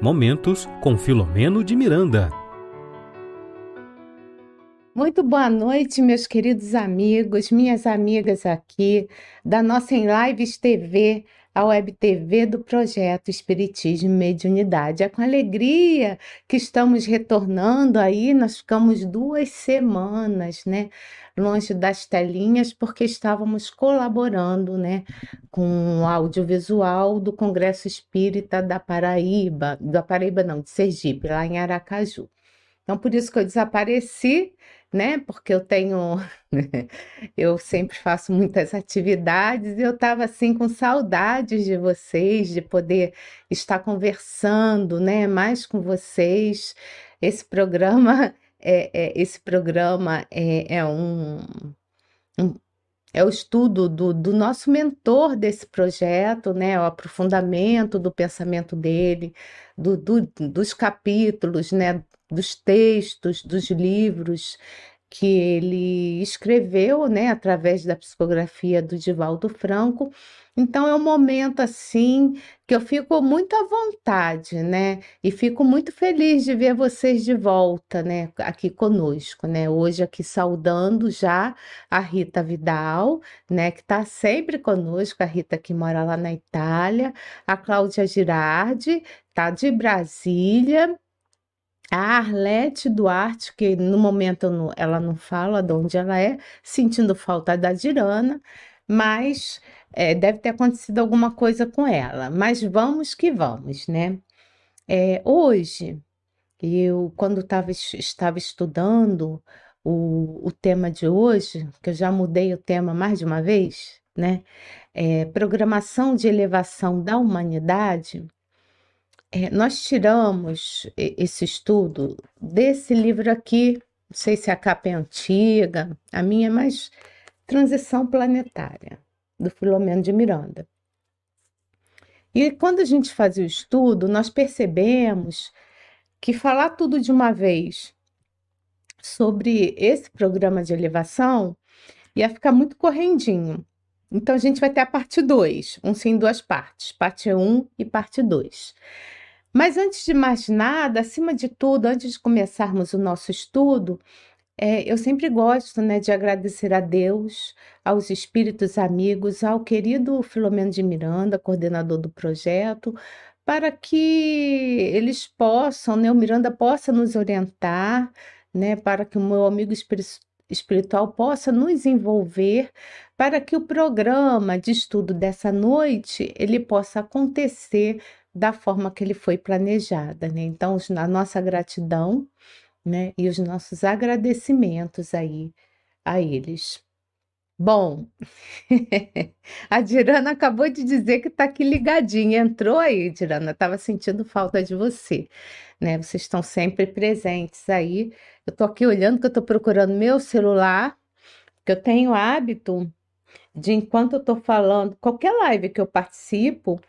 Momentos com Filomeno de Miranda. Muito boa noite, meus queridos amigos, minhas amigas aqui da nossa Em Lives TV, a Web TV do projeto Espiritismo e Mediunidade. É com alegria que estamos retornando aí, nós ficamos duas semanas, né? longe das telinhas, porque estávamos colaborando né, com o audiovisual do Congresso Espírita da Paraíba, da Paraíba não, de Sergipe, lá em Aracaju. Então, por isso que eu desapareci, né? Porque eu tenho, eu sempre faço muitas atividades e eu estava assim com saudades de vocês, de poder estar conversando, né? Mais com vocês. Esse programa é, é, esse programa é, é um, um, é o estudo do, do nosso mentor desse projeto, né? O aprofundamento do pensamento dele, do, do, dos capítulos, né? Dos textos, dos livros que ele escreveu, né? Através da psicografia do Divaldo Franco então é um momento assim que eu fico muito à vontade, né? E fico muito feliz de ver vocês de volta, né? Aqui conosco, né? Hoje aqui saudando já a Rita Vidal, né? Que está sempre conosco, a Rita que mora lá na Itália, a Cláudia Girardi, tá de Brasília. A Arlete Duarte, que no momento ela não fala de onde ela é, sentindo falta da Dirana, mas é, deve ter acontecido alguma coisa com ela, mas vamos que vamos, né? É, hoje, eu, quando tava, estava estudando o, o tema de hoje, que eu já mudei o tema mais de uma vez, né? É, programação de elevação da humanidade, é, nós tiramos esse estudo desse livro aqui, não sei se a capa é antiga, a minha é mais Transição Planetária do Filomeno de Miranda. E quando a gente fazia o estudo, nós percebemos que falar tudo de uma vez sobre esse programa de elevação ia ficar muito correndinho. Então a gente vai ter a parte 2, um sim, duas partes, parte 1 um e parte 2. Mas antes de mais nada, acima de tudo, antes de começarmos o nosso estudo, é, eu sempre gosto né, de agradecer a Deus, aos espíritos amigos, ao querido Filomeno de Miranda, coordenador do projeto, para que eles possam, né, o Miranda possa nos orientar, né, para que o meu amigo espiritual possa nos envolver, para que o programa de estudo dessa noite ele possa acontecer da forma que ele foi planejada, né? Então, a nossa gratidão né? E os nossos agradecimentos aí a eles. Bom, a Dirana acabou de dizer que está aqui ligadinha. Entrou aí, Dirana. Estava sentindo falta de você, né? Vocês estão sempre presentes aí. Eu estou aqui olhando que eu estou procurando meu celular, que eu tenho hábito de enquanto eu estou falando, qualquer live que eu participo,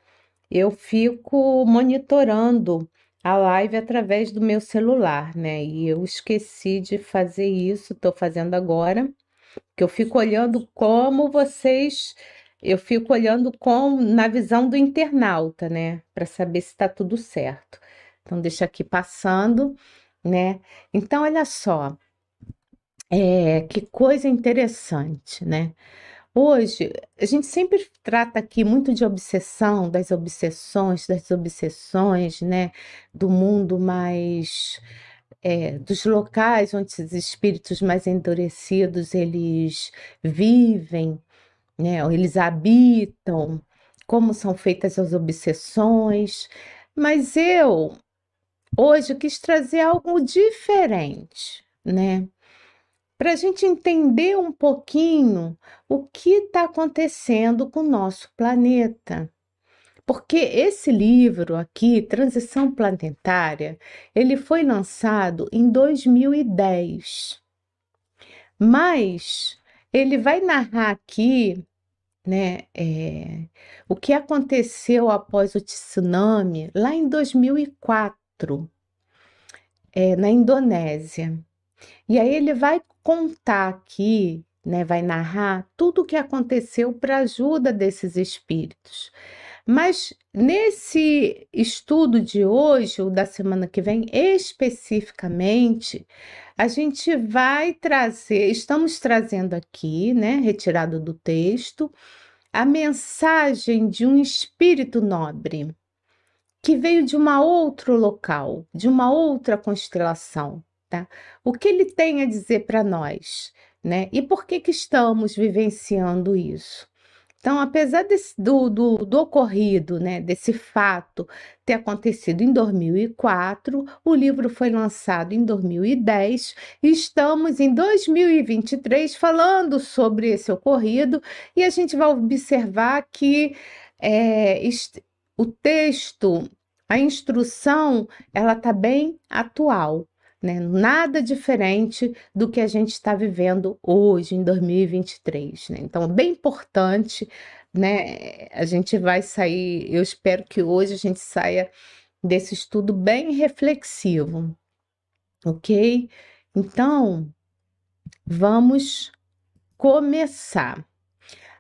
eu fico monitorando a live através do meu celular, né? E eu esqueci de fazer isso, estou fazendo agora, que eu fico olhando como vocês, eu fico olhando com na visão do internauta, né? Para saber se está tudo certo. Então, deixa aqui passando, né? Então, olha só, é, que coisa interessante, né? Hoje, a gente sempre trata aqui muito de obsessão, das obsessões, das obsessões, né? Do mundo mais. É, dos locais onde os espíritos mais endurecidos eles vivem, né? Eles habitam, como são feitas as obsessões. Mas eu, hoje, quis trazer algo diferente, né? Para a gente entender um pouquinho o que está acontecendo com o nosso planeta. Porque esse livro aqui, Transição Planetária, ele foi lançado em 2010. Mas ele vai narrar aqui né, é, o que aconteceu após o tsunami lá em 2004, é, na Indonésia. E aí ele vai contar aqui, né, vai narrar tudo o que aconteceu para ajuda desses espíritos. Mas nesse estudo de hoje, ou da semana que vem, especificamente, a gente vai trazer, estamos trazendo aqui, né, retirado do texto, a mensagem de um espírito nobre que veio de uma outro local, de uma outra constelação, tá? O que ele tem a dizer para nós, né? E por que que estamos vivenciando isso? Então, apesar desse, do, do, do, ocorrido, né, desse fato ter acontecido em 2004, o livro foi lançado em 2010 e estamos em 2023 falando sobre esse ocorrido e a gente vai observar que é, o texto, a instrução, ela está bem atual. Né? Nada diferente do que a gente está vivendo hoje, em 2023. Né? Então, bem importante, né? A gente vai sair, eu espero que hoje a gente saia desse estudo bem reflexivo, ok? Então, vamos começar.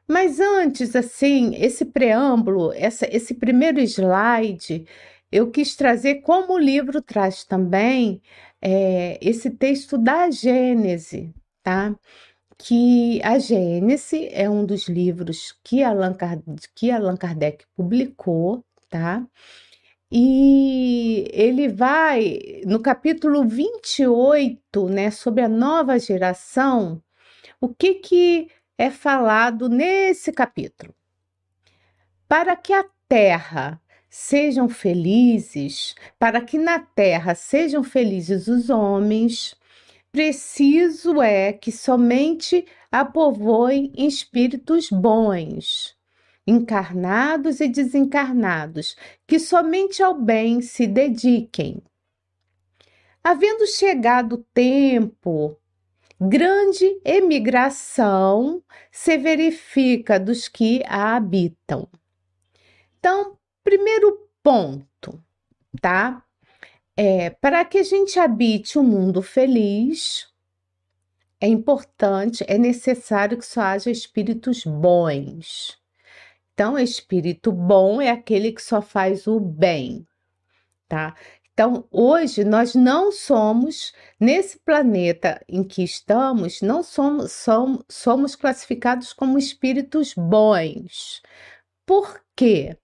Mas antes, assim, esse preâmbulo, essa, esse primeiro slide, eu quis trazer como o livro traz também é, esse texto da Gênese, tá? Que a Gênese é um dos livros que Allan Kardec, que Allan Kardec publicou, tá? E ele vai, no capítulo 28, né, sobre a nova geração, o que, que é falado nesse capítulo? Para que a terra sejam felizes, para que na terra sejam felizes os homens, preciso é que somente a espíritos bons, encarnados e desencarnados, que somente ao bem se dediquem. Havendo chegado o tempo, grande emigração se verifica dos que a habitam. Então, Primeiro ponto, tá? É, para que a gente habite um mundo feliz, é importante, é necessário que só haja espíritos bons. Então, espírito bom é aquele que só faz o bem, tá? Então, hoje nós não somos, nesse planeta em que estamos, não somos, somos, somos classificados como espíritos bons. Por quê?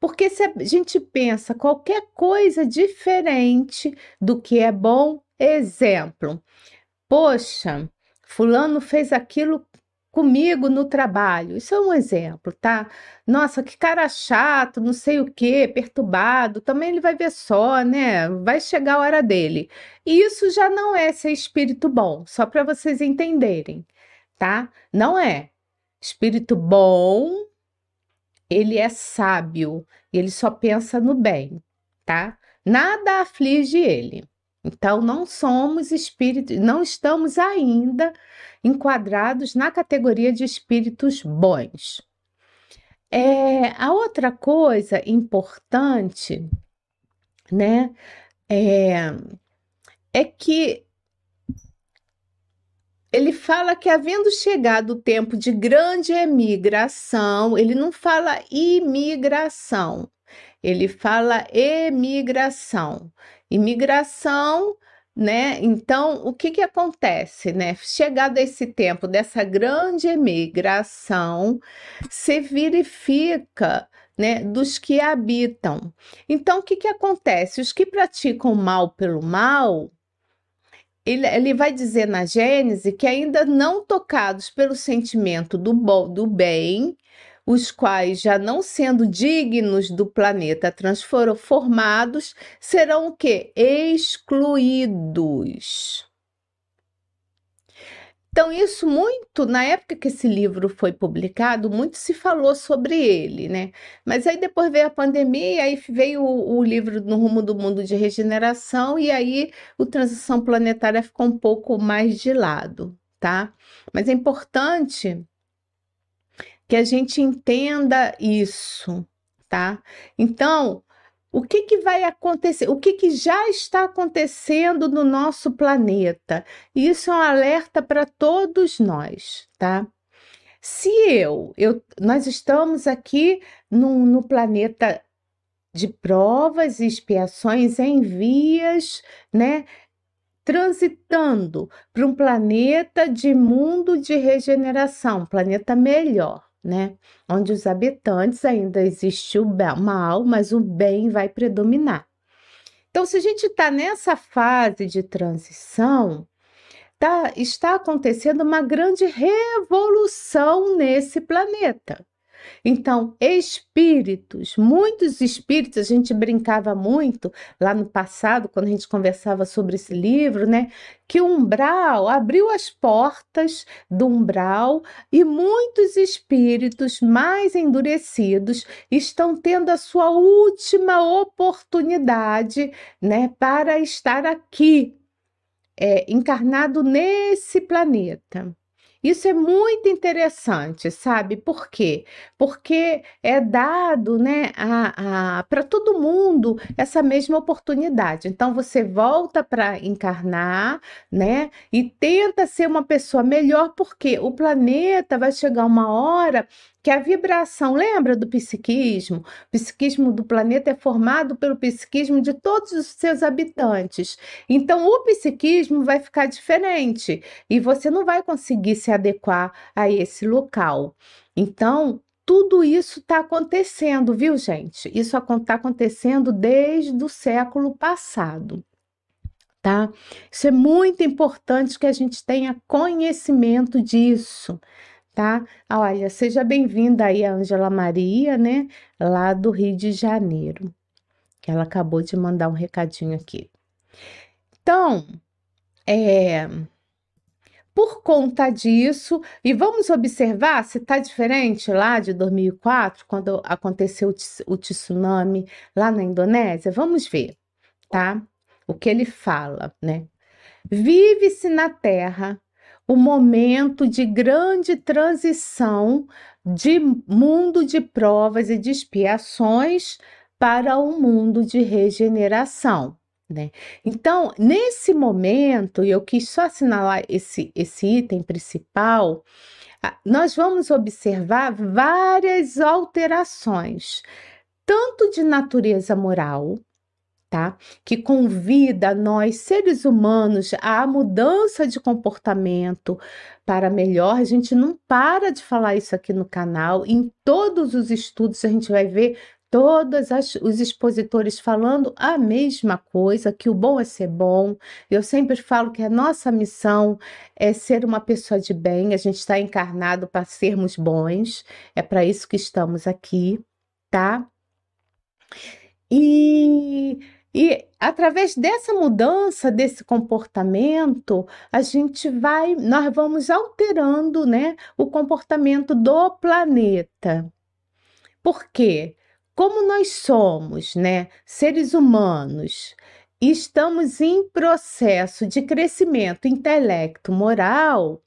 Porque se a gente pensa qualquer coisa diferente do que é bom, exemplo, poxa, Fulano fez aquilo comigo no trabalho. Isso é um exemplo, tá? Nossa, que cara chato, não sei o que, perturbado. Também ele vai ver só, né? Vai chegar a hora dele. E isso já não é ser espírito bom, só para vocês entenderem, tá? Não é. Espírito bom ele é sábio, ele só pensa no bem, tá? Nada aflige ele. Então, não somos espíritos, não estamos ainda enquadrados na categoria de espíritos bons. É, a outra coisa importante, né, é, é que ele fala que havendo chegado o tempo de grande emigração, ele não fala imigração, ele fala emigração. Imigração, né? Então, o que que acontece, né? Chegado esse tempo dessa grande emigração, se verifica né, dos que habitam. Então, o que, que acontece? Os que praticam mal pelo mal, ele, ele vai dizer na Gênese que ainda não tocados pelo sentimento do, bom, do bem, os quais, já não sendo dignos do planeta transformados, serão o quê? Excluídos. Então, isso muito, na época que esse livro foi publicado, muito se falou sobre ele, né? Mas aí depois veio a pandemia, aí veio o, o livro No Rumo do Mundo de Regeneração, e aí o Transição Planetária ficou um pouco mais de lado, tá? Mas é importante que a gente entenda isso, tá? Então, o que, que vai acontecer? O que, que já está acontecendo no nosso planeta? Isso é um alerta para todos nós, tá? Se eu, eu, nós estamos aqui no, no planeta de provas e expiações em vias, né? Transitando para um planeta de mundo de regeneração, planeta melhor, né? Onde os habitantes ainda existe o mal, mas o bem vai predominar. Então, se a gente está nessa fase de transição, tá, está acontecendo uma grande revolução nesse planeta. Então, espíritos, muitos espíritos, a gente brincava muito lá no passado, quando a gente conversava sobre esse livro, né? Que o umbral abriu as portas do umbral e muitos espíritos mais endurecidos estão tendo a sua última oportunidade, né, para estar aqui, é, encarnado nesse planeta. Isso é muito interessante, sabe? Por quê? Porque é dado, né, para todo mundo essa mesma oportunidade. Então você volta para encarnar, né, e tenta ser uma pessoa melhor, porque o planeta vai chegar uma hora que a vibração, lembra do psiquismo? O psiquismo do planeta é formado pelo psiquismo de todos os seus habitantes. Então, o psiquismo vai ficar diferente e você não vai conseguir se adequar a esse local. Então, tudo isso está acontecendo, viu, gente? Isso está acontecendo desde o século passado. Tá? Isso é muito importante que a gente tenha conhecimento disso tá? Olha, seja bem-vinda aí a Ângela Maria, né? Lá do Rio de Janeiro. Que ela acabou de mandar um recadinho aqui. Então, é, por conta disso, e vamos observar se está diferente lá de 2004, quando aconteceu o tsunami lá na Indonésia. Vamos ver, tá? O que ele fala, né? Vive-se na Terra o momento de grande transição de mundo de provas e de expiações para um mundo de regeneração. Né? Então, nesse momento, e eu quis só assinalar esse, esse item principal, nós vamos observar várias alterações, tanto de natureza moral, tá? Que convida nós, seres humanos, à mudança de comportamento para melhor. A gente não para de falar isso aqui no canal. Em todos os estudos a gente vai ver todos os expositores falando a mesma coisa, que o bom é ser bom. Eu sempre falo que a nossa missão é ser uma pessoa de bem, a gente está encarnado para sermos bons, é para isso que estamos aqui, tá? E e através dessa mudança desse comportamento, a gente vai, nós vamos alterando, né, o comportamento do planeta. Por quê? Como nós somos, né, seres humanos, e estamos em processo de crescimento intelecto moral,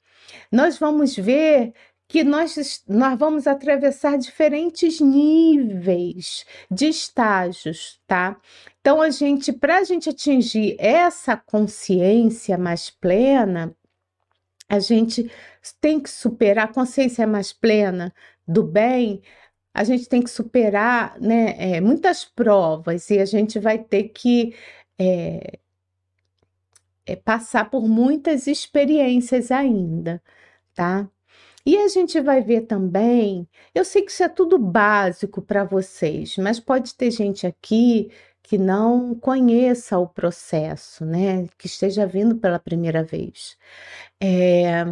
nós vamos ver que nós, nós vamos atravessar diferentes níveis de estágios, tá? Então, a gente, para a gente atingir essa consciência mais plena, a gente tem que superar a consciência mais plena do bem, a gente tem que superar né, é, muitas provas e a gente vai ter que é, é, passar por muitas experiências ainda, tá? E a gente vai ver também, eu sei que isso é tudo básico para vocês, mas pode ter gente aqui que não conheça o processo, né? Que esteja vindo pela primeira vez. É,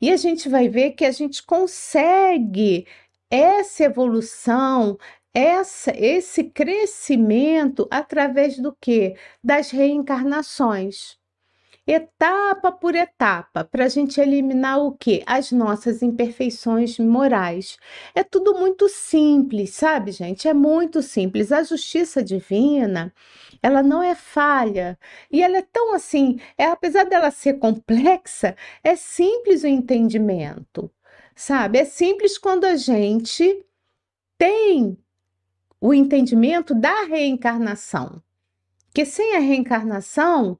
e a gente vai ver que a gente consegue essa evolução, essa, esse crescimento através do que? Das reencarnações etapa por etapa, para a gente eliminar o que? As nossas imperfeições morais. É tudo muito simples, sabe, gente? É muito simples. A justiça divina, ela não é falha. E ela é tão assim, é, apesar dela ser complexa, é simples o entendimento, sabe? É simples quando a gente tem o entendimento da reencarnação. Que sem a reencarnação,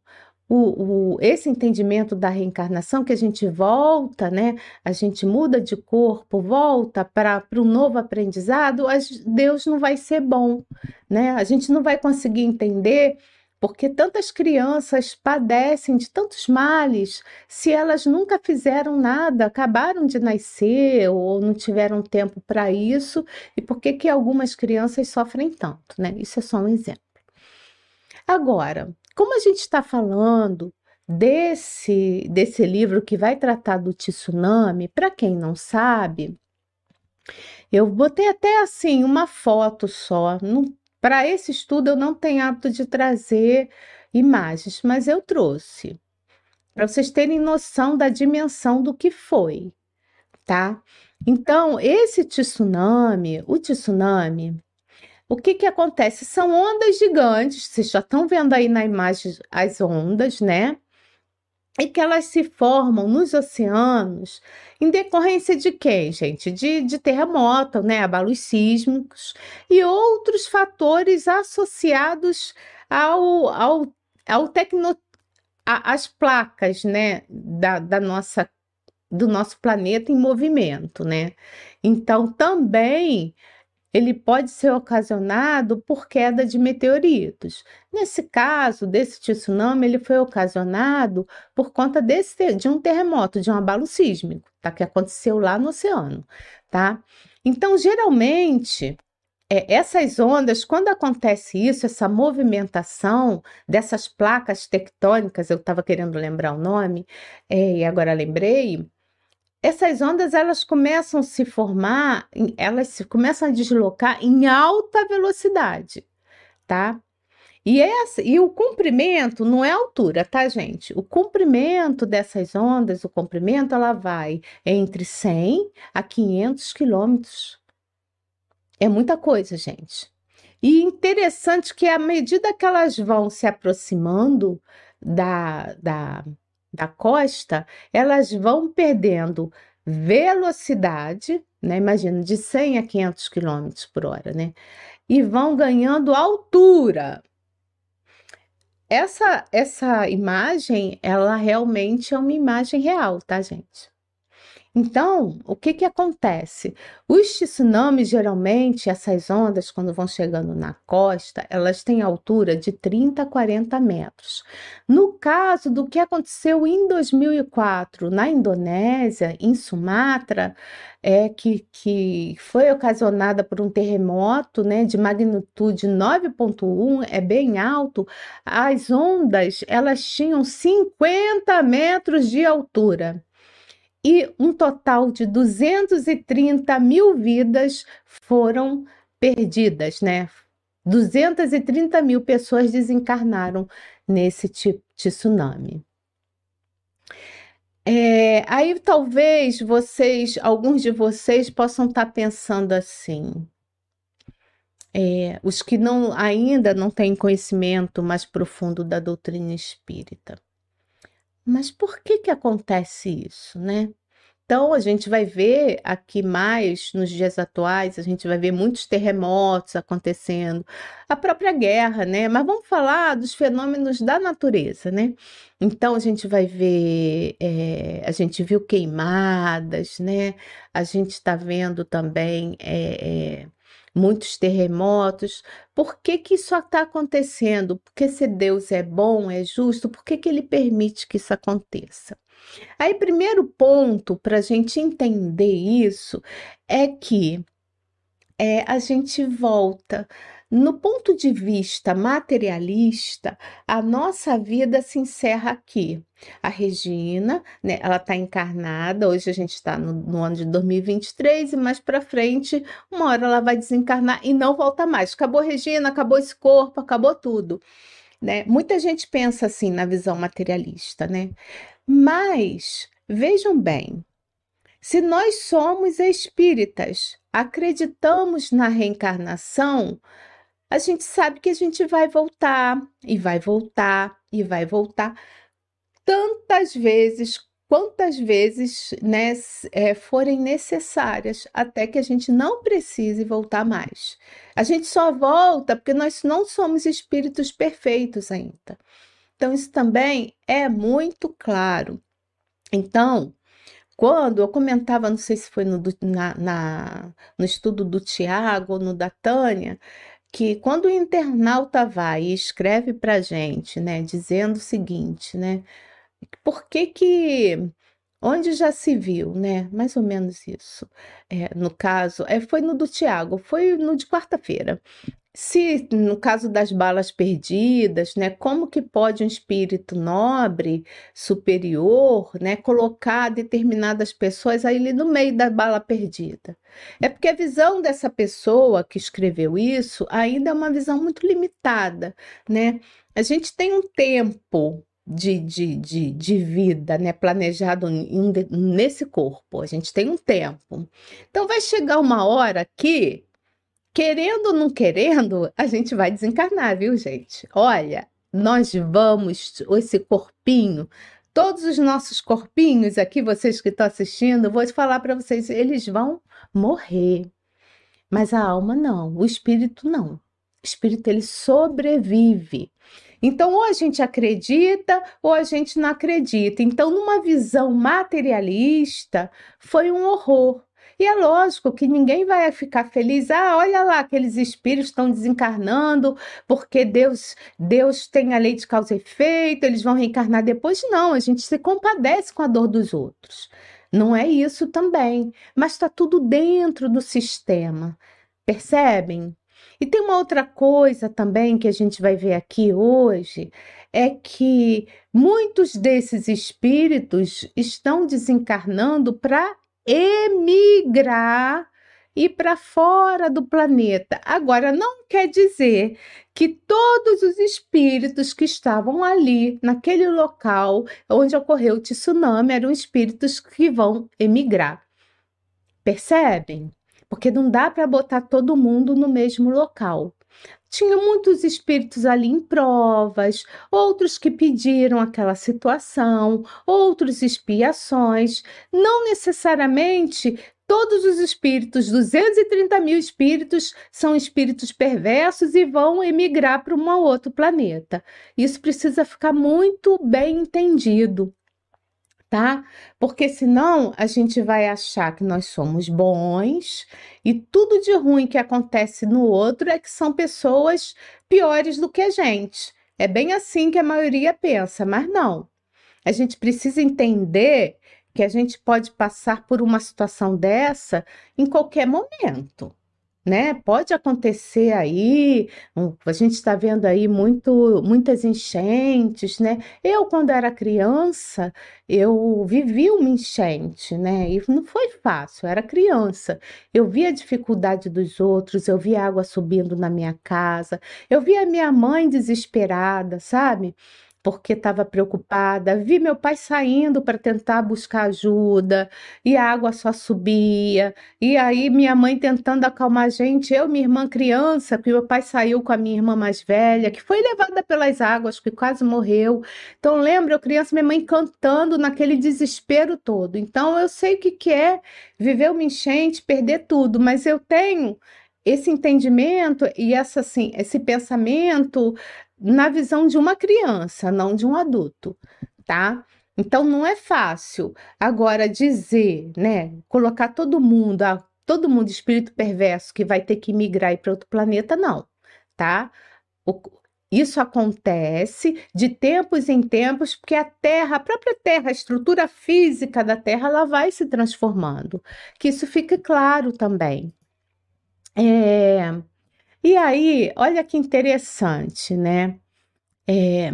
o, o, esse entendimento da reencarnação, que a gente volta, né? A gente muda de corpo, volta para um novo aprendizado, Deus não vai ser bom, né? A gente não vai conseguir entender porque tantas crianças padecem de tantos males se elas nunca fizeram nada, acabaram de nascer ou não tiveram tempo para isso, e por que que algumas crianças sofrem tanto, né? Isso é só um exemplo. Agora, como a gente está falando desse, desse livro que vai tratar do tsunami, para quem não sabe, eu botei até assim uma foto só. Para esse estudo eu não tenho hábito de trazer imagens, mas eu trouxe para vocês terem noção da dimensão do que foi, tá? Então, esse tsunami, o tsunami, o que que acontece? São ondas gigantes, vocês já estão vendo aí na imagem as ondas, né? E que elas se formam nos oceanos em decorrência de quem, gente? De, de terremoto, né? Abalos sísmicos e outros fatores associados ao, ao, ao tecno, a, as placas, né? Da, da nossa do nosso planeta em movimento, né? Então também ele pode ser ocasionado por queda de meteoritos. Nesse caso, desse tsunami, ele foi ocasionado por conta desse, de um terremoto, de um abalo sísmico, tá? que aconteceu lá no oceano. Tá? Então, geralmente, é, essas ondas, quando acontece isso, essa movimentação dessas placas tectônicas, eu estava querendo lembrar o nome, é, e agora lembrei, essas ondas elas começam a se formar, elas se, começam a deslocar em alta velocidade, tá? E, essa, e o comprimento não é altura, tá, gente? O comprimento dessas ondas, o comprimento, ela vai entre 100 a 500 quilômetros. É muita coisa, gente. E interessante que à medida que elas vão se aproximando da, da, da costa, elas vão perdendo velocidade, né? Imagina, de 100 a 500 km por hora, né? E vão ganhando altura. Essa, essa imagem, ela realmente é uma imagem real, tá, gente? Então, o que que acontece? Os tsunamis, geralmente, essas ondas, quando vão chegando na costa, elas têm altura de 30 a 40 metros. No caso do que aconteceu em 2004 na Indonésia, em Sumatra, é, que, que foi ocasionada por um terremoto né, de magnitude 9.1, é bem alto, as ondas elas tinham 50 metros de altura e um total de 230 mil vidas foram perdidas, né? 230 mil pessoas desencarnaram nesse tipo de tsunami. É, aí talvez vocês, alguns de vocês possam estar pensando assim, é, os que não ainda não têm conhecimento mais profundo da doutrina espírita. Mas por que que acontece isso, né? Então, a gente vai ver aqui mais nos dias atuais, a gente vai ver muitos terremotos acontecendo, a própria guerra, né? Mas vamos falar dos fenômenos da natureza, né? Então, a gente vai ver, é, a gente viu queimadas, né? A gente está vendo também. É, é, muitos terremotos. Por que, que isso está acontecendo? Porque se Deus é bom, é justo, por que, que ele permite que isso aconteça? Aí, primeiro ponto para a gente entender isso é que é, a gente volta no ponto de vista materialista, a nossa vida se encerra aqui. A Regina, né, ela está encarnada, hoje a gente está no, no, ano de 2023 e mais para frente, uma hora ela vai desencarnar e não volta mais. Acabou Regina, acabou esse corpo, acabou tudo. Né? Muita gente pensa assim na visão materialista, né? Mas vejam bem, se nós somos espíritas, acreditamos na reencarnação, a gente sabe que a gente vai voltar e vai voltar e vai voltar tantas vezes quantas vezes né, é, forem necessárias até que a gente não precise voltar mais. A gente só volta porque nós não somos espíritos perfeitos ainda. Então, isso também é muito claro. Então, quando eu comentava, não sei se foi no, na, na, no estudo do Tiago ou no da Tânia, que quando o internauta vai e escreve para gente, né, dizendo o seguinte, né, por que que onde já se viu, né, mais ou menos isso, é, no caso, é, foi no do Tiago, foi no de quarta-feira, se no caso das balas perdidas, né, como que pode um espírito nobre, superior, né, colocar determinadas pessoas aí no meio da bala perdida? É porque a visão dessa pessoa que escreveu isso ainda é uma visão muito limitada, né? A gente tem um tempo de, de, de, de vida, né, planejado nesse corpo. A gente tem um tempo. Então vai chegar uma hora que querendo ou não querendo, a gente vai desencarnar, viu, gente? Olha, nós vamos, esse corpinho, todos os nossos corpinhos aqui, vocês que estão assistindo, vou falar para vocês, eles vão morrer. Mas a alma não, o espírito não. O espírito ele sobrevive. Então, ou a gente acredita ou a gente não acredita. Então, numa visão materialista, foi um horror. E é lógico que ninguém vai ficar feliz. Ah, olha lá, aqueles espíritos estão desencarnando porque Deus, Deus tem a lei de causa e efeito, eles vão reencarnar depois. Não, a gente se compadece com a dor dos outros. Não é isso também, mas está tudo dentro do sistema. Percebem? E tem uma outra coisa também que a gente vai ver aqui hoje, é que muitos desses espíritos estão desencarnando para emigrar e para fora do planeta. Agora, não quer dizer que todos os espíritos que estavam ali, naquele local onde ocorreu o tsunami, eram espíritos que vão emigrar. Percebem? Porque não dá para botar todo mundo no mesmo local. Tinha muitos espíritos ali em provas, outros que pediram aquela situação, outros expiações. Não necessariamente todos os espíritos, 230 mil espíritos, são espíritos perversos e vão emigrar para um outro planeta. Isso precisa ficar muito bem entendido tá? Porque senão a gente vai achar que nós somos bons e tudo de ruim que acontece no outro é que são pessoas piores do que a gente. É bem assim que a maioria pensa, mas não. A gente precisa entender que a gente pode passar por uma situação dessa em qualquer momento né? Pode acontecer aí, a gente está vendo aí muito, muitas enchentes, né? Eu, quando era criança, eu vivi uma enchente, né? E não foi fácil, eu era criança. Eu via a dificuldade dos outros, eu via água subindo na minha casa, eu via minha mãe desesperada, sabe? Porque estava preocupada. Vi meu pai saindo para tentar buscar ajuda e a água só subia. E aí minha mãe tentando acalmar a gente, eu, minha irmã criança, porque meu pai saiu com a minha irmã mais velha, que foi levada pelas águas, que quase morreu. Então lembro eu criança, minha mãe cantando naquele desespero todo. Então eu sei o que que é viver uma enchente, perder tudo, mas eu tenho esse entendimento e essa assim, esse pensamento na visão de uma criança, não de um adulto, tá? Então não é fácil. Agora dizer, né, colocar todo mundo, ah, todo mundo espírito perverso que vai ter que migrar para outro planeta, não, tá? O, isso acontece de tempos em tempos, porque a Terra, a própria Terra, a estrutura física da Terra, ela vai se transformando. Que isso fique claro também. É, e aí, olha que interessante, né? É,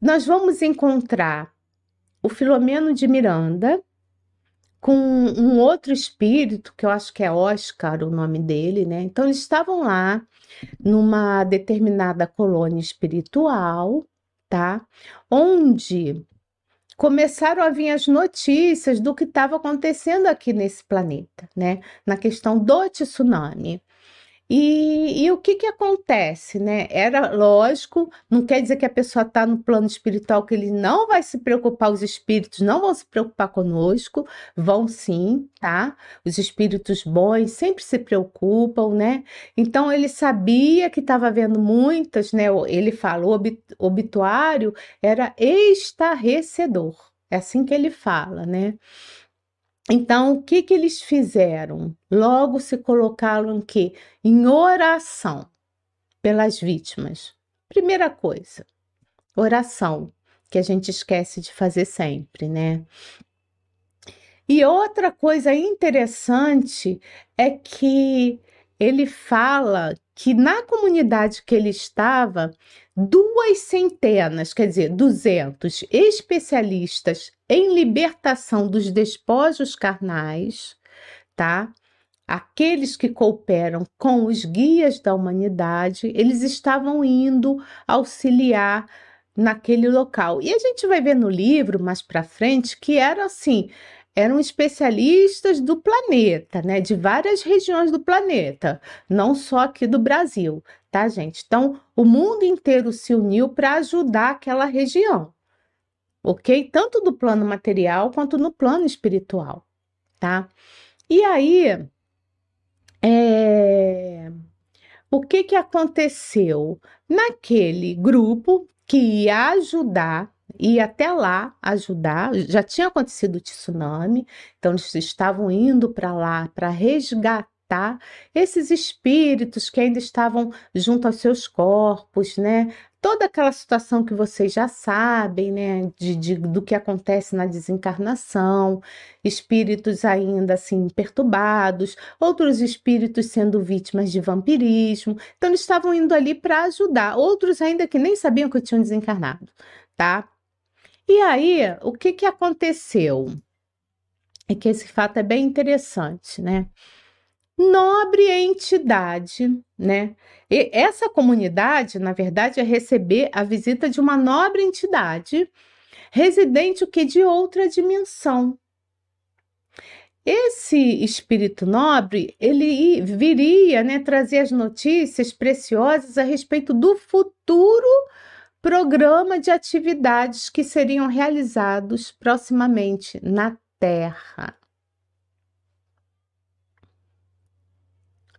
nós vamos encontrar o Filomeno de Miranda com um outro espírito, que eu acho que é Oscar o nome dele, né? Então, eles estavam lá numa determinada colônia espiritual, tá? Onde começaram a vir as notícias do que estava acontecendo aqui nesse planeta, né? Na questão do tsunami. E, e, o que que acontece, né? Era lógico, não quer dizer que a pessoa está no plano espiritual que ele não vai se preocupar, os espíritos não vão se preocupar conosco, vão sim, tá? Os espíritos bons sempre se preocupam, né? Então ele sabia que estava vendo muitas, né? Ele falou, obituário era estarrecedor, é assim que ele fala, né? Então, o que que eles fizeram? Logo se colocaram que em oração pelas vítimas. Primeira coisa, oração, que a gente esquece de fazer sempre, né? E outra coisa interessante é que ele fala que na comunidade que ele estava, duas centenas, quer dizer, duzentos especialistas em libertação dos despojos carnais, tá? Aqueles que cooperam com os guias da humanidade, eles estavam indo auxiliar naquele local. E a gente vai ver no livro mais para frente que era assim, eram especialistas do planeta, né? De várias regiões do planeta, não só aqui do Brasil, tá, gente? Então, o mundo inteiro se uniu para ajudar aquela região, ok? Tanto do plano material quanto no plano espiritual, tá? E aí, é... o que que aconteceu? Naquele grupo que ia ajudar ir até lá ajudar. Já tinha acontecido o tsunami, então eles estavam indo para lá para resgatar esses espíritos que ainda estavam junto aos seus corpos, né? Toda aquela situação que vocês já sabem, né? De, de, do que acontece na desencarnação, espíritos ainda assim perturbados, outros espíritos sendo vítimas de vampirismo. Então, eles estavam indo ali para ajudar, outros ainda que nem sabiam que tinham desencarnado, tá? E aí, o que que aconteceu? É que esse fato é bem interessante, né? Nobre entidade, né? E essa comunidade, na verdade, é receber a visita de uma nobre entidade, residente o que de outra dimensão. Esse espírito nobre, ele viria, né, trazer as notícias preciosas a respeito do futuro programa de atividades que seriam realizados proximamente na Terra.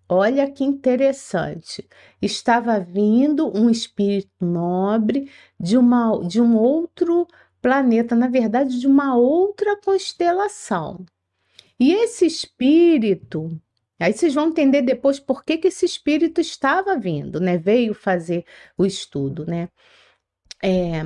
Olha que interessante. Estava vindo um espírito nobre de, uma, de um outro planeta, na verdade, de uma outra constelação. E esse espírito, aí vocês vão entender depois por que, que esse espírito estava vindo, né? Veio fazer o estudo, né? É,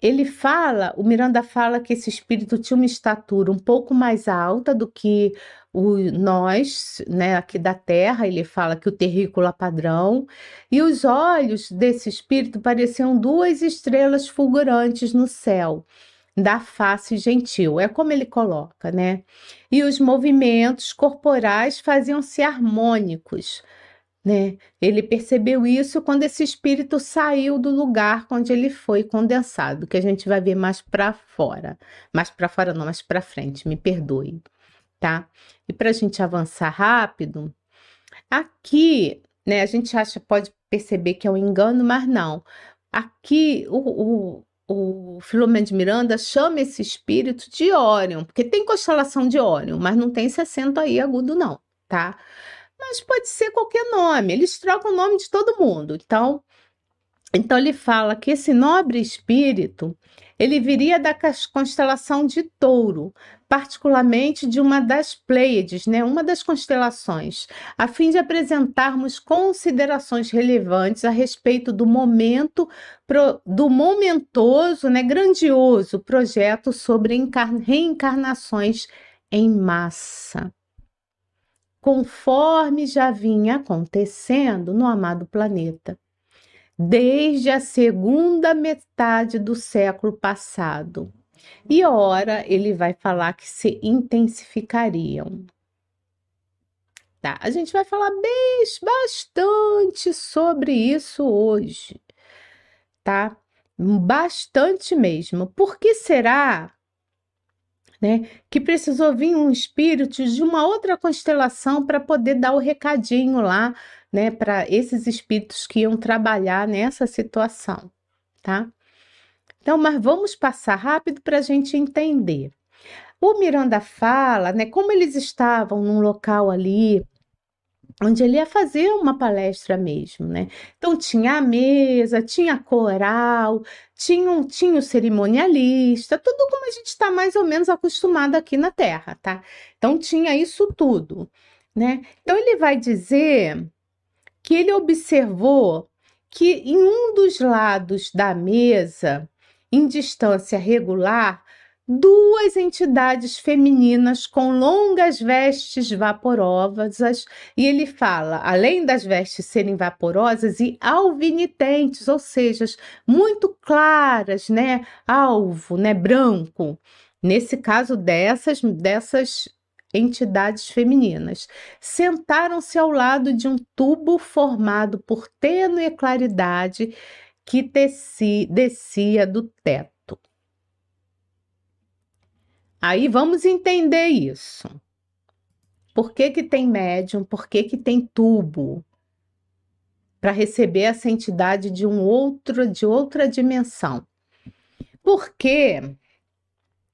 ele fala, o Miranda fala que esse espírito tinha uma estatura um pouco mais alta do que o, nós, né, aqui da Terra. Ele fala que o terrícola padrão e os olhos desse espírito pareciam duas estrelas fulgurantes no céu da face gentil, é como ele coloca, né? E os movimentos corporais faziam-se harmônicos, né? Ele percebeu isso quando esse espírito saiu do lugar onde ele foi condensado, que a gente vai ver mais para fora, mais para fora não, mais para frente, me perdoe, tá? E para a gente avançar rápido, aqui, né? A gente acha, pode perceber que é um engano, mas não. Aqui o, o, o Filomeno de Miranda chama esse espírito de Órion, porque tem constelação de Órion, mas não tem esse acento aí agudo, não, tá? Mas pode ser qualquer nome. Eles trocam o nome de todo mundo. Então, então ele fala que esse nobre espírito, ele viria da constelação de Touro, particularmente de uma das Pleiades, né, uma das constelações, a fim de apresentarmos considerações relevantes a respeito do momento do momentoso, né, grandioso projeto sobre reencarnações em massa conforme já vinha acontecendo no amado planeta, desde a segunda metade do século passado. E ora, ele vai falar que se intensificariam. Tá, a gente vai falar bem, bastante sobre isso hoje, tá? Bastante mesmo. Por que será né? Que precisou vir um espírito de uma outra constelação para poder dar o recadinho lá né, para esses espíritos que iam trabalhar nessa situação, tá? Então, mas vamos passar rápido para a gente entender. O Miranda fala, né, como eles estavam num local ali onde ele ia fazer uma palestra mesmo, né? Então tinha a mesa, tinha coral, tinha, um, tinha o cerimonialista, tudo como a gente está mais ou menos acostumado aqui na Terra, tá? Então tinha isso tudo, né? Então ele vai dizer que ele observou que em um dos lados da mesa, em distância regular, duas entidades femininas com longas vestes vaporosas, e ele fala, além das vestes serem vaporosas e alvinitentes, ou seja, muito claras, né, alvo, né, branco. Nesse caso dessas dessas entidades femininas, sentaram-se ao lado de um tubo formado por tênue claridade que descia do teto. Aí vamos entender isso. Por que, que tem médium? Por que, que tem tubo? Para receber essa entidade de um outro, de outra dimensão. Porque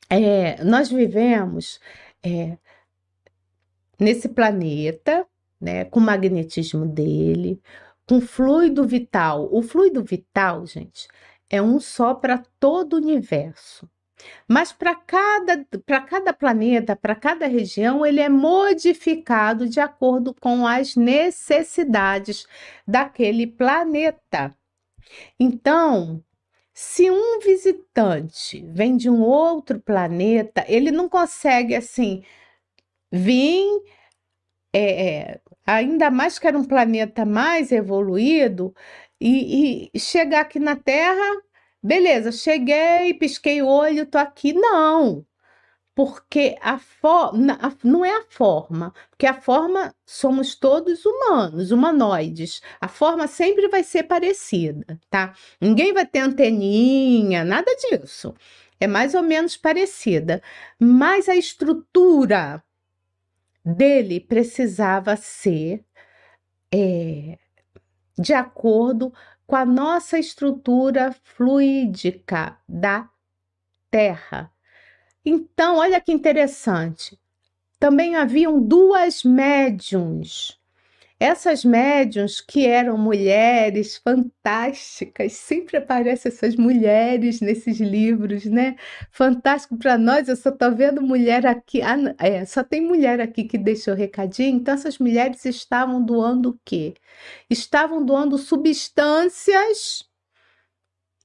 é, nós vivemos é, nesse planeta, né, com o magnetismo dele, com fluido vital. O fluido vital, gente, é um só para todo o universo. Mas para cada, cada planeta, para cada região, ele é modificado de acordo com as necessidades daquele planeta. Então, se um visitante vem de um outro planeta, ele não consegue assim vir, é, é, ainda mais que era um planeta mais evoluído, e, e chegar aqui na Terra Beleza, cheguei, pisquei o olho, tô aqui. Não, porque a forma não é a forma, porque a forma somos todos humanos, humanoides. A forma sempre vai ser parecida, tá? Ninguém vai ter anteninha, nada disso. É mais ou menos parecida, mas a estrutura dele precisava ser é, de acordo com a nossa estrutura fluídica da Terra. Então, olha que interessante. Também haviam duas médiums essas médiums que eram mulheres fantásticas, sempre aparecem essas mulheres nesses livros, né? Fantástico para nós, eu só estou vendo mulher aqui, ah, é, só tem mulher aqui que deixou recadinho, então essas mulheres estavam doando o quê? Estavam doando substâncias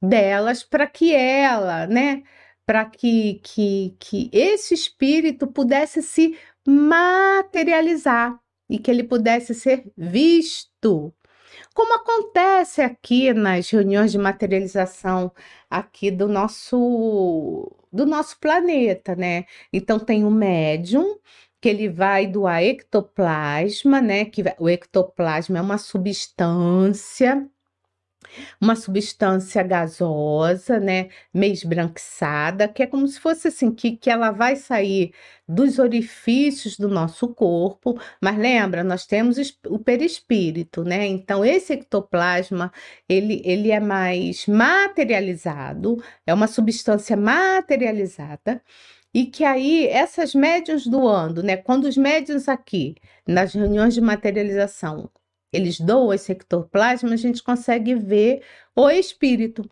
delas para que ela, né? Para que, que, que esse espírito pudesse se materializar e que ele pudesse ser visto. Como acontece aqui nas reuniões de materialização aqui do nosso do nosso planeta, né? Então tem o médium que ele vai doar ectoplasma, né? Que o ectoplasma é uma substância uma substância gasosa, né, meio esbranquiçada, que é como se fosse assim, que, que ela vai sair dos orifícios do nosso corpo, mas lembra, nós temos o perispírito, né? Então, esse ectoplasma, ele, ele é mais materializado, é uma substância materializada, e que aí essas médiuns doando, né? Quando os médiuns aqui, nas reuniões de materialização, eles doam esse ectoplasma, a gente consegue ver o espírito,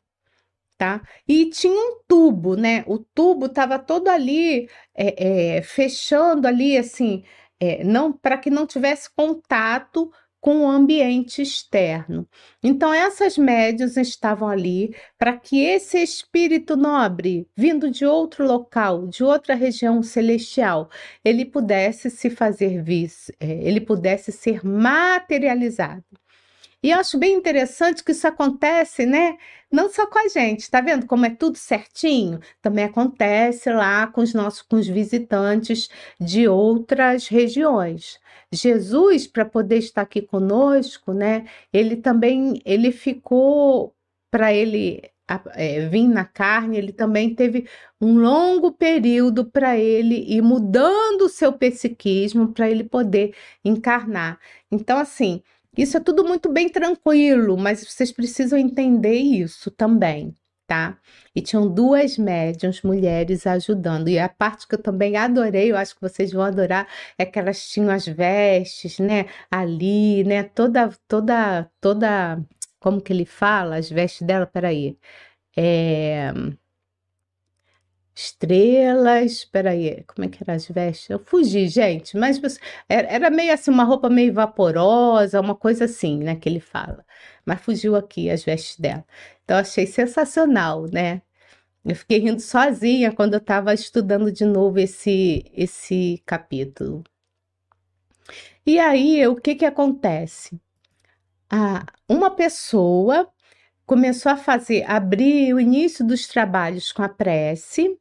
tá? E tinha um tubo, né? O tubo estava todo ali, é, é, fechando ali, assim, é, não para que não tivesse contato com o ambiente externo. Então, essas médias estavam ali para que esse espírito nobre, vindo de outro local, de outra região celestial, ele pudesse se fazer vis, é, ele pudesse ser materializado. E eu acho bem interessante que isso acontece, né? Não só com a gente, tá vendo como é tudo certinho? Também acontece lá com os nossos com os visitantes de outras regiões. Jesus, para poder estar aqui conosco, né? Ele também ele ficou para ele é, vir na carne, ele também teve um longo período para ele ir mudando o seu psiquismo para ele poder encarnar. Então, assim, Isso é tudo muito bem tranquilo, mas vocês precisam entender isso também, tá? E tinham duas médiums mulheres ajudando. E a parte que eu também adorei, eu acho que vocês vão adorar, é que elas tinham as vestes, né? Ali, né? Toda, toda, toda. Como que ele fala? As vestes dela, peraí. É estrelas, peraí, como é que eram as vestes? Eu fugi, gente, mas era meio assim, uma roupa meio vaporosa, uma coisa assim, né, que ele fala. Mas fugiu aqui as vestes dela. Então, achei sensacional, né? Eu fiquei rindo sozinha quando eu estava estudando de novo esse, esse capítulo. E aí, o que que acontece? Ah, uma pessoa começou a fazer, abrir o início dos trabalhos com a prece,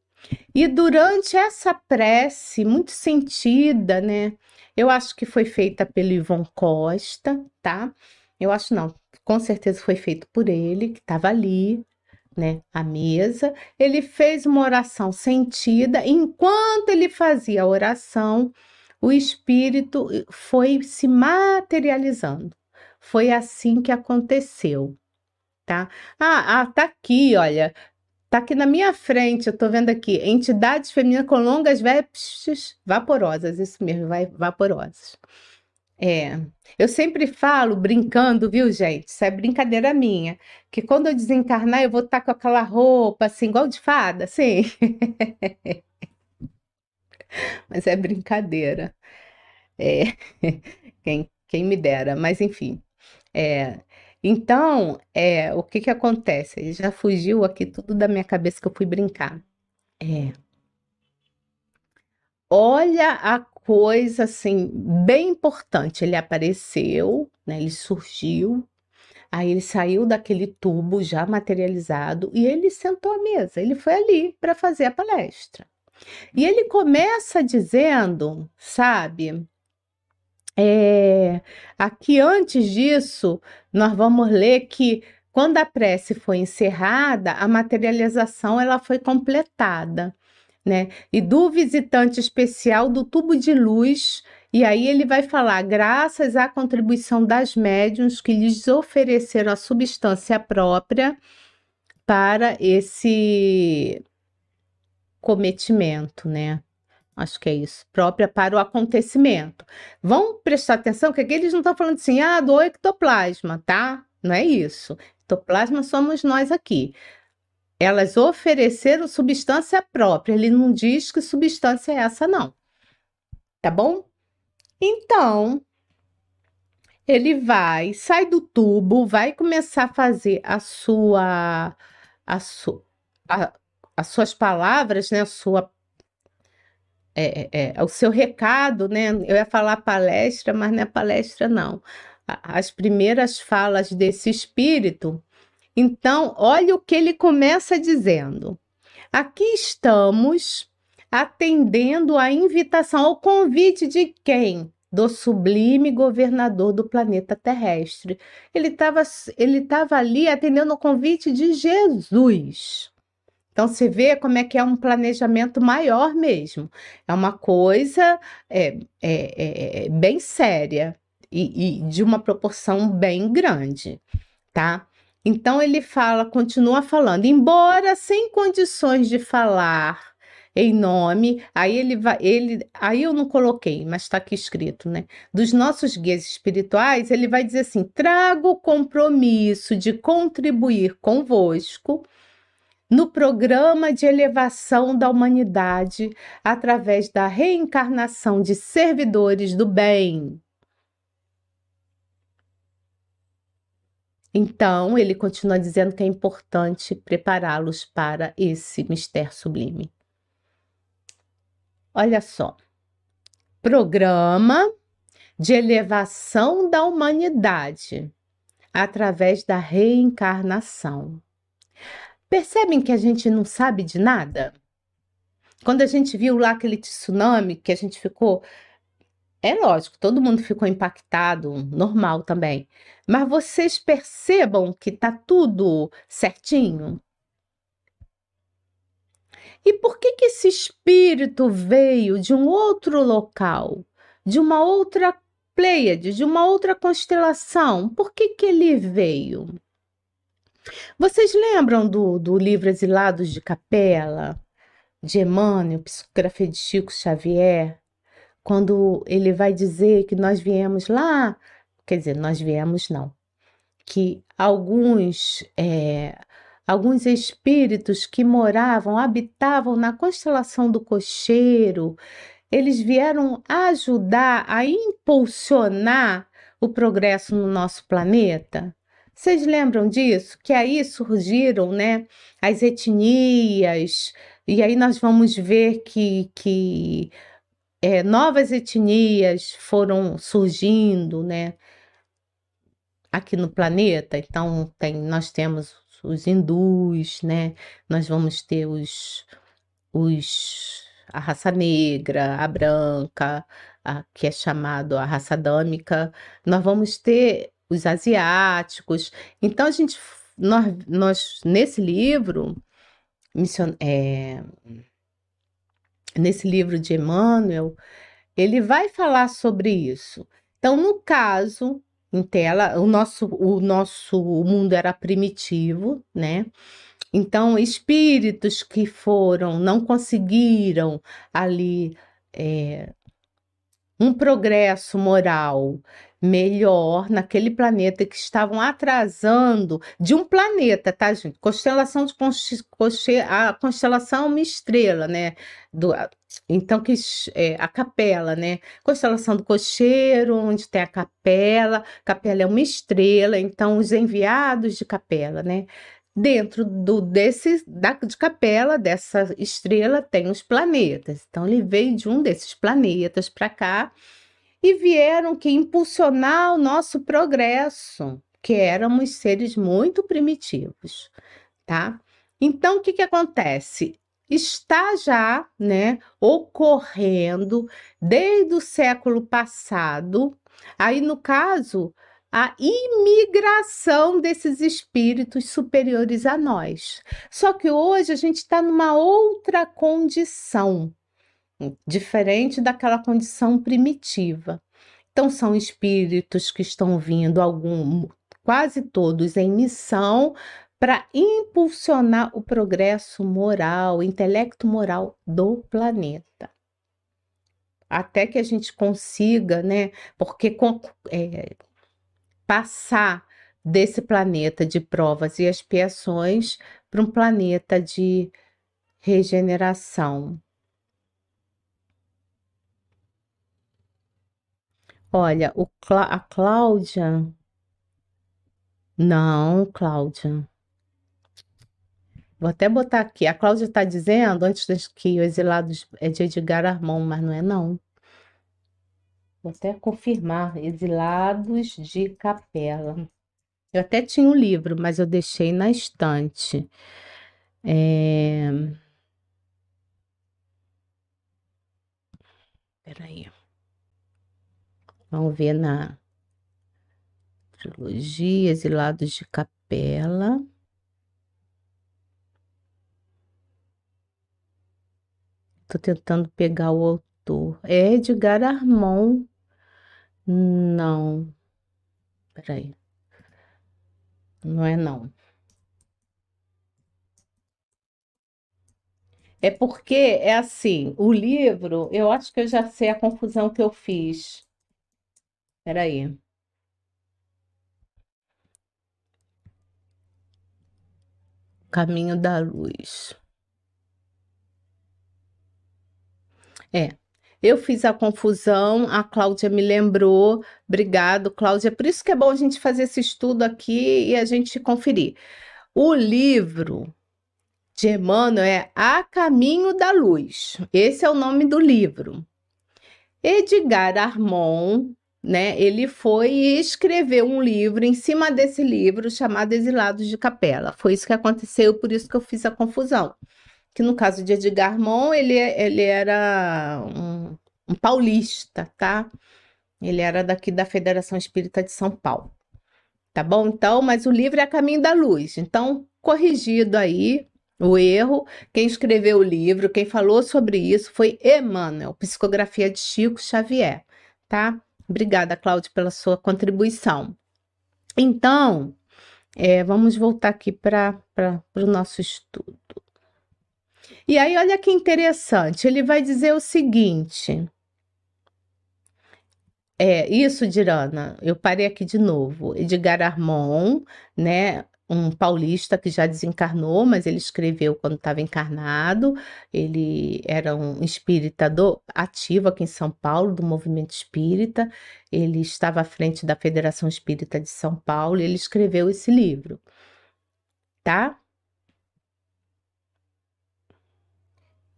e durante essa prece muito sentida, né? Eu acho que foi feita pelo Ivon Costa, tá? Eu acho não, com certeza foi feito por ele, que estava ali, né, à mesa. Ele fez uma oração sentida, enquanto ele fazia a oração, o espírito foi se materializando. Foi assim que aconteceu, tá? Ah, ah, tá aqui, olha. Tá aqui na minha frente, eu tô vendo aqui, entidades femininas com longas vestes vaporosas, isso mesmo, vai, vaporosas. É, eu sempre falo, brincando, viu, gente? Isso é brincadeira minha, que quando eu desencarnar eu vou estar tá com aquela roupa assim, igual de fada, assim. Mas é brincadeira. É, quem, quem me dera, mas enfim. É, então, é, o que que acontece? Ele já fugiu aqui tudo da minha cabeça que eu fui brincar. É. Olha a coisa assim, bem importante. Ele apareceu, né? Ele surgiu. Aí ele saiu daquele tubo já materializado e ele sentou à mesa. Ele foi ali para fazer a palestra. E ele começa dizendo, sabe? É, aqui antes disso, nós vamos ler que quando a prece foi encerrada, a materialização ela foi completada, né? E do visitante especial do tubo de luz, e aí ele vai falar, graças à contribuição das médiuns que lhes ofereceram a substância própria para esse cometimento, né? Acho que é isso, própria para o acontecimento. Vão prestar atenção que aqui eles não estão falando assim, ah, do ectoplasma, tá? Não é isso. Ectoplasma somos nós aqui. Elas ofereceram substância própria. Ele não diz que substância é essa, não. Tá bom? Então, ele vai, sai do tubo, vai começar a fazer a sua, a, a, as suas palavras, né? A sua é, é, é, o seu recado, né? Eu ia falar palestra, mas não é palestra, não. As primeiras falas desse espírito. Então, olha o que ele começa dizendo. Aqui estamos atendendo à invitação, ao convite de quem? Do sublime governador do planeta terrestre. Ele estava ele tava ali atendendo ao convite de Jesus. Então, você vê como é que é um planejamento maior mesmo. É uma coisa é, é, é, é bem séria e, e de uma proporção bem grande, tá? Então, ele fala, continua falando, embora sem condições de falar em nome, aí ele vai, ele, aí eu não coloquei, mas está aqui escrito, né? Dos nossos guias espirituais, ele vai dizer assim: trago o compromisso de contribuir convosco no programa de elevação da humanidade através da reencarnação de servidores do bem. Então, ele continua dizendo que é importante prepará-los para esse mistério sublime. Olha só. Programa de elevação da humanidade através da reencarnação. Percebem que a gente não sabe de nada? Quando a gente viu lá aquele tsunami, que a gente ficou. É lógico, todo mundo ficou impactado, normal também. Mas vocês percebam que tá tudo certinho? E por que que esse espírito veio de um outro local, de uma outra Pleiades, de uma outra constelação. Por que, que ele veio? Vocês lembram do, do livro Exilados de Capela, de Emmanuel, psicografia de Chico Xavier, quando ele vai dizer que nós viemos lá, quer dizer, nós viemos não, que alguns é, alguns espíritos que moravam, habitavam na constelação do cocheiro, eles vieram ajudar a impulsionar o progresso no nosso planeta. Vocês lembram disso? Que aí surgiram, né, as etnias, e aí nós vamos ver que, que é, novas etnias foram surgindo, né, aqui no planeta. Então, tem, nós temos os hindus, né, nós vamos ter os, os a raça negra, a branca, a, que é chamado a raça adâmica, nós vamos ter os asiáticos. Então, a gente, nós, nós nesse livro, mission, é, nesse livro de Emmanuel, ele vai falar sobre isso. Então, no caso, em tela, o nosso, o nosso mundo era primitivo, né? Então, espíritos que foram, não conseguiram ali é, um progresso moral melhor naquele planeta que estavam atrasando de um planeta, tá, gente? Constelação de conche, a constelação é uma estrela, né? Do, então que é, a capela, né? Constelação do cocheiro, onde tem a capela, capela é uma estrela, então os enviados de capela, né? Dentro do desse da de capela dessa estrela tem os planetas. Então ele veio de um desses planetas para cá e vieram que impulsionar o nosso progresso, que éramos seres muito primitivos, tá? Então, o que, que acontece? Está já, né, ocorrendo desde o século passado, aí no caso, a imigração desses espíritos superiores a nós. Só que hoje a gente está numa outra condição, diferente daquela condição primitiva. Então, são espíritos que estão vindo, algum, quase todos, em missão para impulsionar o progresso moral, intelecto moral do planeta. Até que a gente consiga, né? Porque é, passar desse planeta de provas e expiações para um planeta de regeneração. Olha, o a Cláudia. Não, Cláudia. Vou até botar aqui. A Cláudia está dizendo, antes que o Exilados é de Edgar Armand, mas não é não. Vou até confirmar. Exilados de Capela. Eu até tinha um livro, mas eu deixei na estante. É... Peraí. Vamos ver na trilogia Exilados de Capela. Tô tentando pegar o autor. É Edgar Armand. Não. Peraí. Não é não. É porque é assim, o livro, eu acho que eu já sei a confusão que eu fiz. Peraí. Caminho da luz. É, eu fiz a confusão, a Cláudia me lembrou. Obrigado, Cláudia. Por isso que é bom a gente fazer esse estudo aqui e a gente conferir. O livro de Emmanuel é A Caminho da Luz. Esse é o nome do livro. Edgar Armand né? Ele foi e escreveu um livro em cima desse livro chamado Exilados de Capela. Foi isso que aconteceu, por isso que eu fiz a confusão. Que no caso de Edgar Mon, ele, ele era um, um paulista, tá? Ele era daqui da Federação Espírita de São Paulo. Tá bom? Então, mas o livro é Caminho da Luz. Então, corrigido aí o erro, quem escreveu o livro, quem falou sobre isso foi Emmanuel, Psicografia de Chico Xavier, tá? Obrigada, Cláudia, pela sua contribuição. Então, é, vamos voltar aqui para o nosso estudo. E aí, olha que interessante, ele vai dizer o seguinte. É, isso, Dirana, eu parei aqui de novo. Edgar Armon, né, um paulista que já desencarnou, mas ele escreveu quando estava encarnado. Ele era um espírita ativo aqui em São Paulo, do movimento espírita. Ele estava à frente da Federação Espírita de São Paulo e ele escreveu esse livro, tá?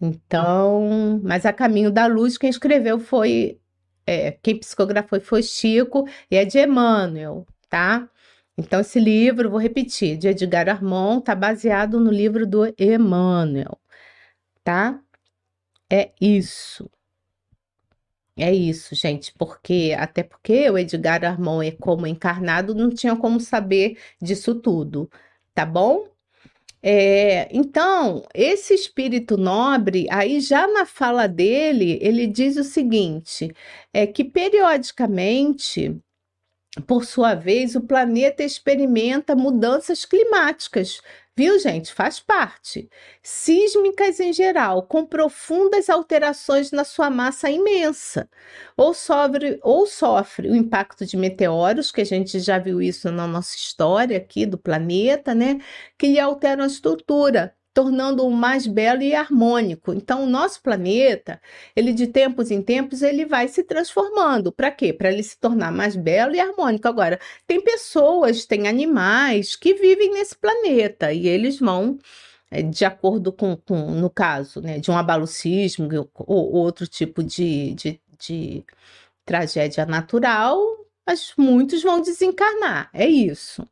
Então, mas a Caminho da Luz, quem escreveu foi, é, quem psicografou foi Chico e é de Emmanuel, tá? Então, esse livro, vou repetir, de Edgar Armand, está baseado no livro do Emmanuel, tá? É isso. É isso, gente, porque até porque o Edgar Armand é como encarnado, não tinha como saber disso tudo, tá bom? É, então, esse espírito nobre, aí já na fala dele, ele diz o seguinte: é que periodicamente por sua vez, o planeta experimenta mudanças climáticas, viu, gente? Faz parte. Sísmicas em geral, com profundas alterações na sua massa imensa. Ou sofre, ou sofre o impacto de meteoros, que a gente já viu isso na nossa história aqui do planeta, né? Que lhe alteram a estrutura tornando-o mais belo e harmônico. Então, o nosso planeta, ele de tempos em tempos, ele vai se transformando. Para quê? Para ele se tornar mais belo e harmônico. Agora, tem pessoas, tem animais que vivem nesse planeta e eles vão eh, de acordo com, com, no caso, né, de um abalo ou outro tipo de, de, de tragédia natural, mas muitos vão desencarnar. É isso.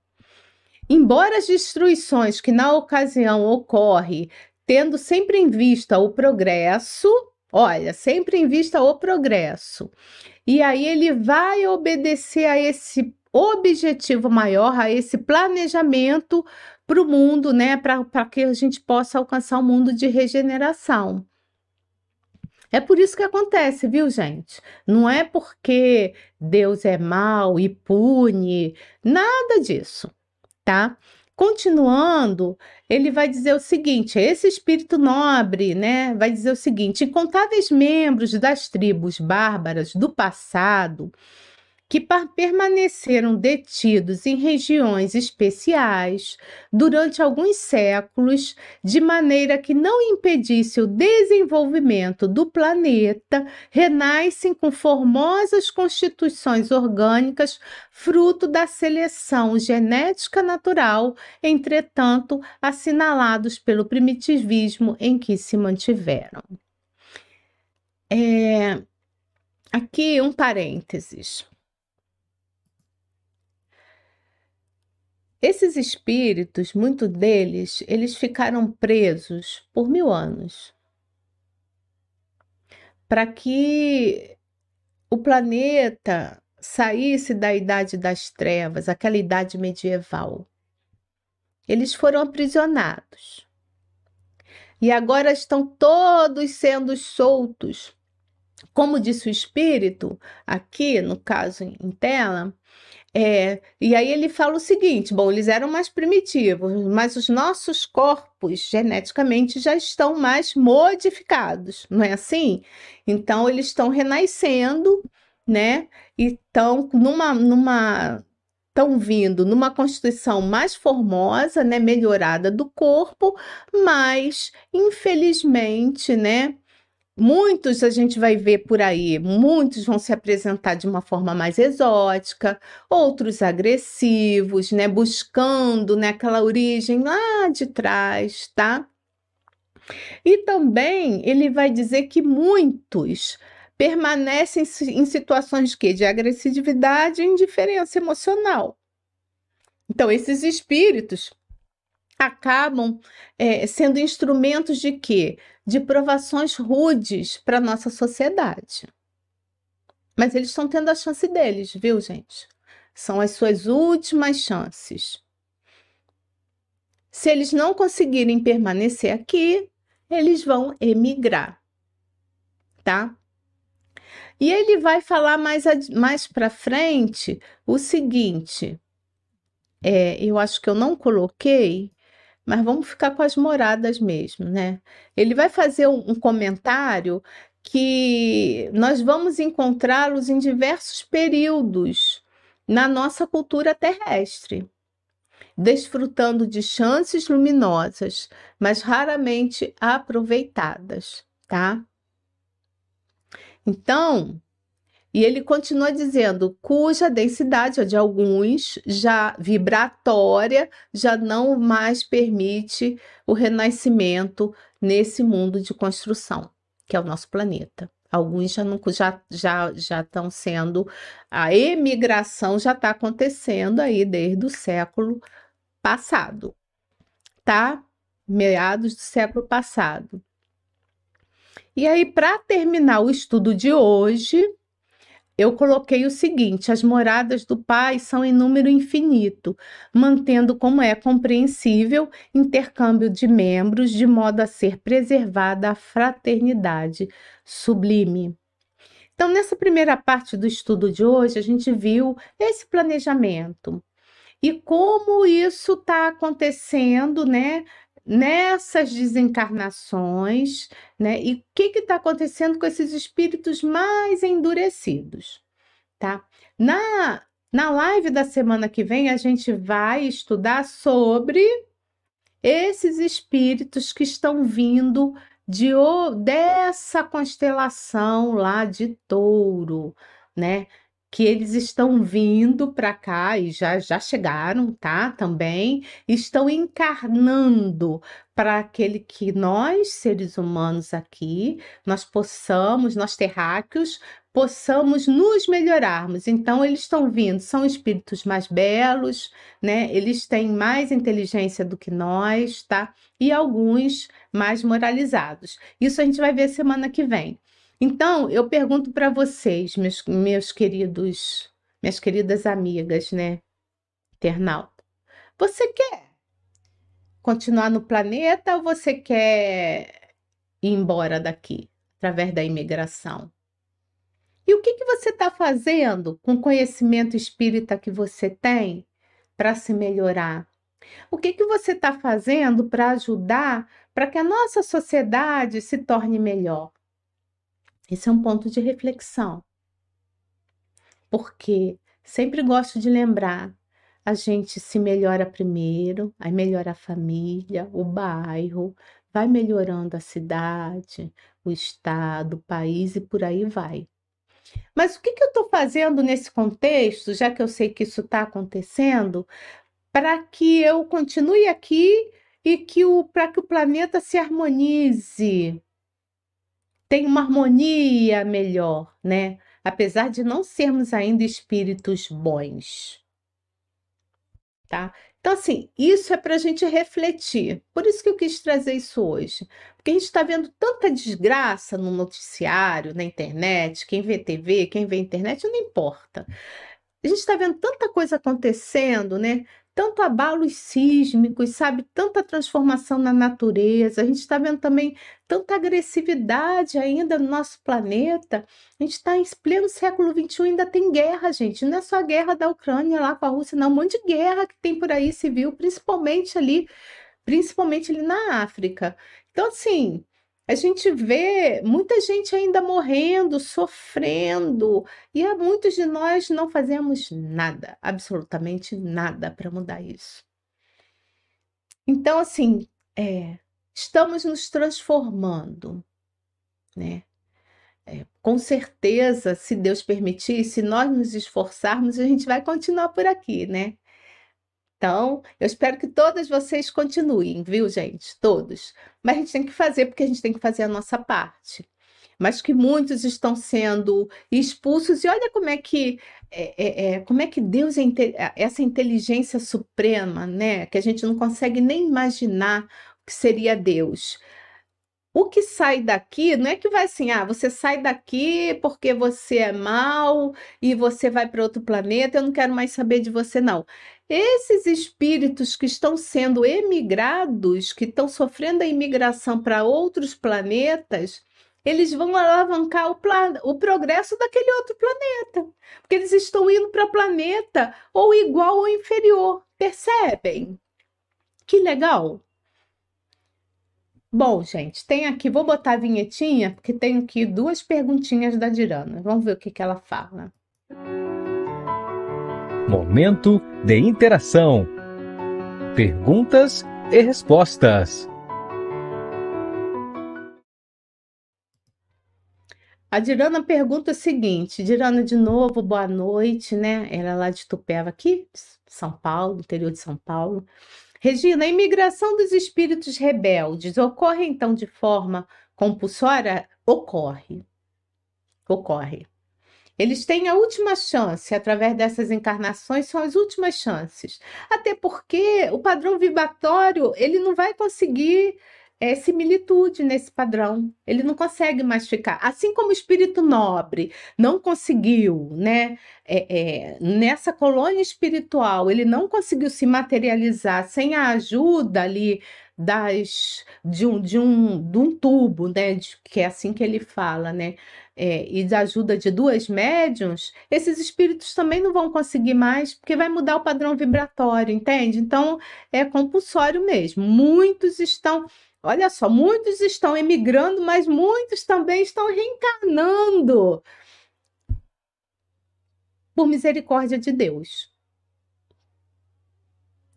Embora as destruições que na ocasião ocorre, tendo sempre em vista o progresso, olha, sempre em vista o progresso. E aí ele vai obedecer a esse objetivo maior, a esse planejamento para o mundo, né? Para que a gente possa alcançar um mundo de regeneração. É por isso que acontece, viu, gente? Não é porque Deus é mau e pune, nada disso tá? Continuando, ele vai dizer o seguinte: esse espírito nobre, né, vai dizer o seguinte: incontáveis membros das tribos bárbaras do passado que permaneceram detidos em regiões especiais durante alguns séculos, de maneira que não impedisse o desenvolvimento do planeta, renascem com formosas constituições orgânicas, fruto da seleção genética natural, entretanto, assinalados pelo primitivismo em que se mantiveram. É, aqui um parênteses. Esses espíritos, muitos deles, eles ficaram presos por mil anos para que o planeta saísse da idade das trevas, aquela idade medieval. Eles foram aprisionados. E agora estão todos sendo soltos. Como disse o espírito, aqui no caso em tela, é, e aí ele fala o seguinte: bom, eles eram mais primitivos, mas os nossos corpos geneticamente já estão mais modificados, não é assim? Então eles estão renascendo, né? E estão numa, numa estão vindo numa constituição mais formosa, né, melhorada do corpo, mas infelizmente, né, Muitos a gente vai ver por aí, muitos vão se apresentar de uma forma mais exótica, outros agressivos, né, buscando, né, aquela origem lá de trás, tá? E também ele vai dizer que muitos permanecem em situações que de agressividade e indiferença emocional. Então, esses espíritos acabam é, sendo instrumentos de quê? De provações rudes para nossa sociedade. Mas eles estão tendo a chance deles, viu, gente? São as suas últimas chances. Se eles não conseguirem permanecer aqui, eles vão emigrar, tá? E ele vai falar mais, mais para frente o seguinte: é, eu acho que eu não coloquei, mas vamos ficar com as moradas mesmo, né? Ele vai fazer um, comentário que nós vamos encontrá-los em diversos períodos na nossa cultura terrestre, desfrutando de chances luminosas, mas raramente aproveitadas, tá? Então, e ele continua dizendo, cuja densidade, de alguns, já vibratória, já não mais permite o renascimento nesse mundo de construção, que é o nosso planeta. Alguns já não já já já estão sendo a emigração já está acontecendo aí desde o século passado, tá? Meados do século passado. E aí, para terminar o estudo de hoje, eu coloquei o seguinte: as moradas do Pai são em número infinito, mantendo como é compreensível intercâmbio de membros, de modo a ser preservada a fraternidade sublime. Então, nessa primeira parte do estudo de hoje, a gente viu esse planejamento e como isso está acontecendo, né? Nessas desencarnações, né? E o que está acontecendo com esses espíritos mais endurecidos, tá? Na, na live da semana que vem, a gente vai estudar sobre esses espíritos que estão vindo de dessa constelação lá de touro, né? Que eles estão vindo para cá e já, já chegaram, tá? Também estão encarnando para aquele que nós, seres humanos aqui, nós possamos, nós terráqueos, possamos nos melhorarmos. Então, eles estão vindo, são espíritos mais belos, né? Eles têm mais inteligência do que nós, tá? E alguns mais moralizados. Isso a gente vai ver semana que vem. Então, eu pergunto para vocês, meus, meus queridos, minhas queridas amigas, né? Internauta. Você quer continuar no planeta ou você quer ir embora daqui através da imigração? E o que, que você está fazendo com o conhecimento espírita que você tem para se melhorar? O que, que você está fazendo para ajudar para que a nossa sociedade se torne melhor? Esse é um ponto de reflexão. Porque sempre gosto de lembrar, a gente se melhora primeiro, aí melhora a família, o bairro, vai melhorando a cidade, o estado, o país e por aí vai. Mas o que, que eu estou fazendo nesse contexto, já que eu sei que isso está acontecendo, para que eu continue aqui e que o para que o planeta se harmonize, tem uma harmonia melhor, né? Apesar de não sermos ainda espíritos bons. Tá? Então, assim, isso é para a gente refletir. Por isso que eu quis trazer isso hoje. Porque a gente está vendo tanta desgraça no noticiário, na internet, quem vê TV, quem vê internet, não importa. A gente está vendo tanta coisa acontecendo, né? Tanto abalos sísmicos, sabe? Tanta transformação na natureza. A gente está vendo também tanta agressividade ainda no nosso planeta. A gente está em pleno século XXI, ainda tem guerra, gente. Não é só a guerra da Ucrânia lá com a Rússia, não. Um monte de guerra que tem por aí civil, principalmente ali, principalmente ali na África. Então, assim, a gente vê muita gente ainda morrendo, sofrendo, e muitos de nós não fazemos nada, absolutamente nada para mudar isso. Então, assim, é, estamos nos transformando, né? É, com certeza, se Deus permitir, se nós nos esforçarmos, a gente vai continuar por aqui, né? Então, eu espero que todas vocês continuem, viu, gente? Todos. Mas a gente tem que fazer, porque a gente tem que fazer a nossa parte. Mas que muitos estão sendo expulsos, e olha como é que é, é, é como é que Deus é essa inteligência suprema, né? Que a gente não consegue nem imaginar o que seria Deus. O que sai daqui não é que vai assim, ah, você sai daqui porque você é mal e você vai para outro planeta, eu não quero mais saber de você, não. Esses espíritos que estão sendo emigrados, que estão sofrendo a imigração para outros planetas, eles vão alavancar o, plan... o progresso daquele outro planeta. Porque eles estão indo para planeta ou igual ou inferior. Percebem? Que legal. Bom, gente, tem aqui, vou botar a vinhetinha, porque tem aqui duas perguntinhas da Dirana. Vamos ver o que, que ela fala. Momento de interação. Perguntas e respostas. A Dirana pergunta o seguinte: Dirana, de novo, boa noite, né? Ela é lá de Tupéva, aqui, São Paulo, interior de São Paulo. Regina, a imigração dos espíritos rebeldes ocorre então de forma compulsória? Ocorre. Ocorre. Eles têm a última chance, através dessas encarnações, são as últimas chances. Até porque o padrão vibratório, ele não vai conseguir é, similitude nesse padrão. Ele não consegue mais ficar. Assim como o espírito nobre não conseguiu, né? É, é, nessa colônia espiritual, ele não conseguiu se materializar sem a ajuda ali das de um, de um, de um tubo, né? De, que é assim que ele fala, né? É, e da ajuda de duas médiums, esses espíritos também não vão conseguir mais, porque vai mudar o padrão vibratório, entende? Então é compulsório mesmo. Muitos estão Olha só, muitos estão emigrando, mas muitos também estão reencarnando por misericórdia de Deus.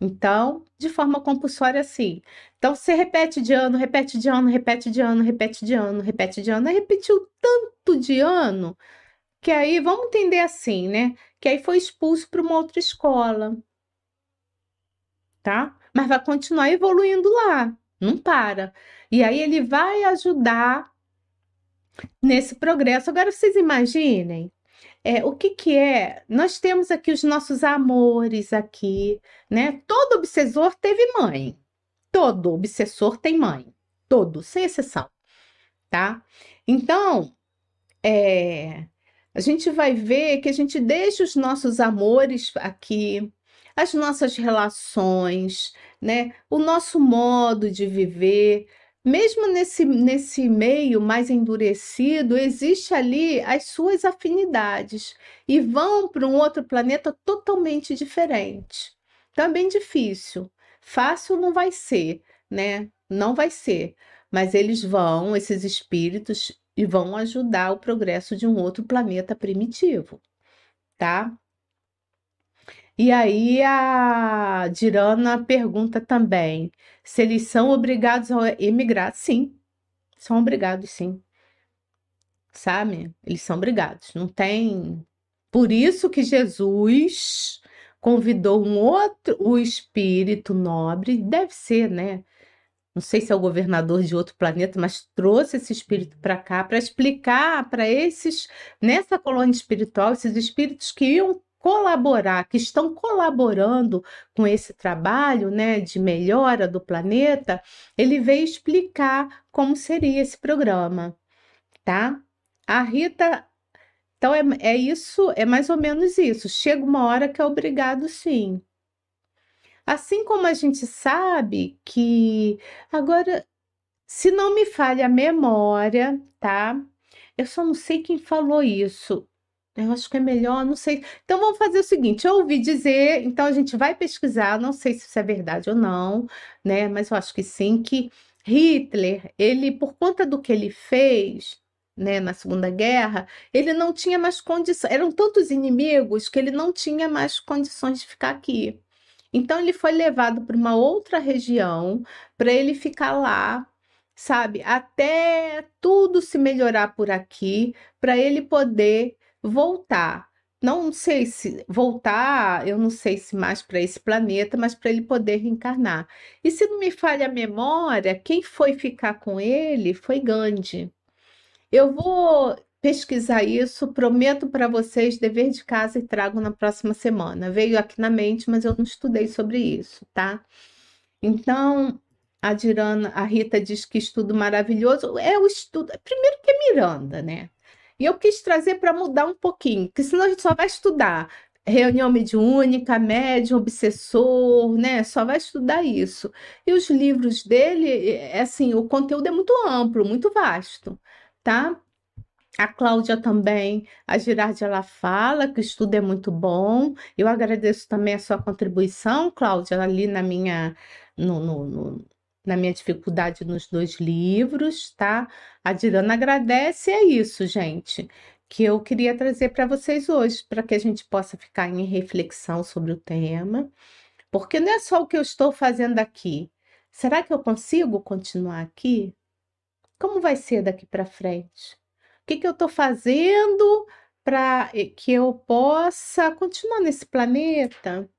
Então, de forma compulsória, sim. Então, você repete de ano, repete de ano, repete de ano, repete de ano, repete de ano. Aí repetiu tanto de ano que aí, vamos entender assim, né? Que aí foi expulso para uma outra escola. Tá? Mas vai continuar evoluindo lá. Não para. E aí ele vai ajudar nesse progresso. Agora vocês imaginem é, o que que é? Nós temos aqui os nossos amores aqui, né? Todo obsessor teve mãe. Todo obsessor tem mãe. Todo, sem exceção, tá? Então, é, a gente vai ver que a gente deixa os nossos amores aqui, as nossas relações, né? O nosso modo de viver, mesmo nesse, nesse meio mais endurecido, existe ali as suas afinidades e vão para um outro planeta totalmente diferente. Também então, difícil. Fácil não vai ser, né? Não vai ser. Mas eles vão, esses espíritos, e vão ajudar o progresso de um outro planeta primitivo, tá? E aí a Dirana pergunta também se eles são obrigados a emigrar. Sim, são obrigados, sim. Sabe? Eles são obrigados. Não tem. Por isso que Jesus convidou um outro, o espírito nobre, deve ser, né? Não sei se é o governador de outro planeta, mas trouxe esse espírito para cá para explicar para esses, nessa colônia espiritual, esses espíritos que iam colaborar, que estão colaborando com esse trabalho né, de melhora do planeta, ele veio explicar como seria esse programa, tá? A Rita. Então, é, é isso, é mais ou menos isso. Chega uma hora que é obrigado, sim. Assim como a gente sabe que. Agora, se não me falha a memória, tá? Eu só não sei quem falou isso. Eu acho que é melhor, não sei. Então vamos fazer o seguinte: eu ouvi dizer, então a gente vai pesquisar, não sei se isso é verdade ou não, né? Mas eu acho que sim, que Hitler, ele, por conta do que ele fez, né, na Segunda Guerra, ele não tinha mais condições, eram tantos inimigos que ele não tinha mais condições de ficar aqui. Então ele foi levado para uma outra região para ele ficar lá, sabe, até tudo se melhorar por aqui, para ele poder voltar. Não sei se voltar, eu não sei se mais para esse planeta, mas para ele poder reencarnar. E se não me falha a memória, quem foi ficar com ele foi Gandhi. Eu vou pesquisar isso, prometo para vocês dever de casa e trago na próxima semana. Veio aqui na mente, mas eu não estudei sobre isso, tá? Então, a Dirana, a Rita diz que estudo maravilhoso. É o estudo, primeiro que é Miranda, né? E eu quis trazer para mudar um pouquinho, porque senão a gente só vai estudar reunião mediúnica, médium, obsessor, né? Só vai estudar isso. E os livros dele, é assim, o conteúdo é muito amplo, muito vasto, tá? A Cláudia também, a Girardi, ela fala que o estudo é muito bom. Eu agradeço também a sua contribuição, Cláudia, ali na minha, no, no, no, na minha dificuldade nos dois livros, tá? A Dirana agradece, é isso, gente, que eu queria trazer para vocês hoje, para que a gente possa ficar em reflexão sobre o tema, porque não é só o que eu estou fazendo aqui. Será que eu consigo continuar aqui? Como vai ser daqui para frente? O que, que eu estou fazendo para que eu possa continuar nesse planeta?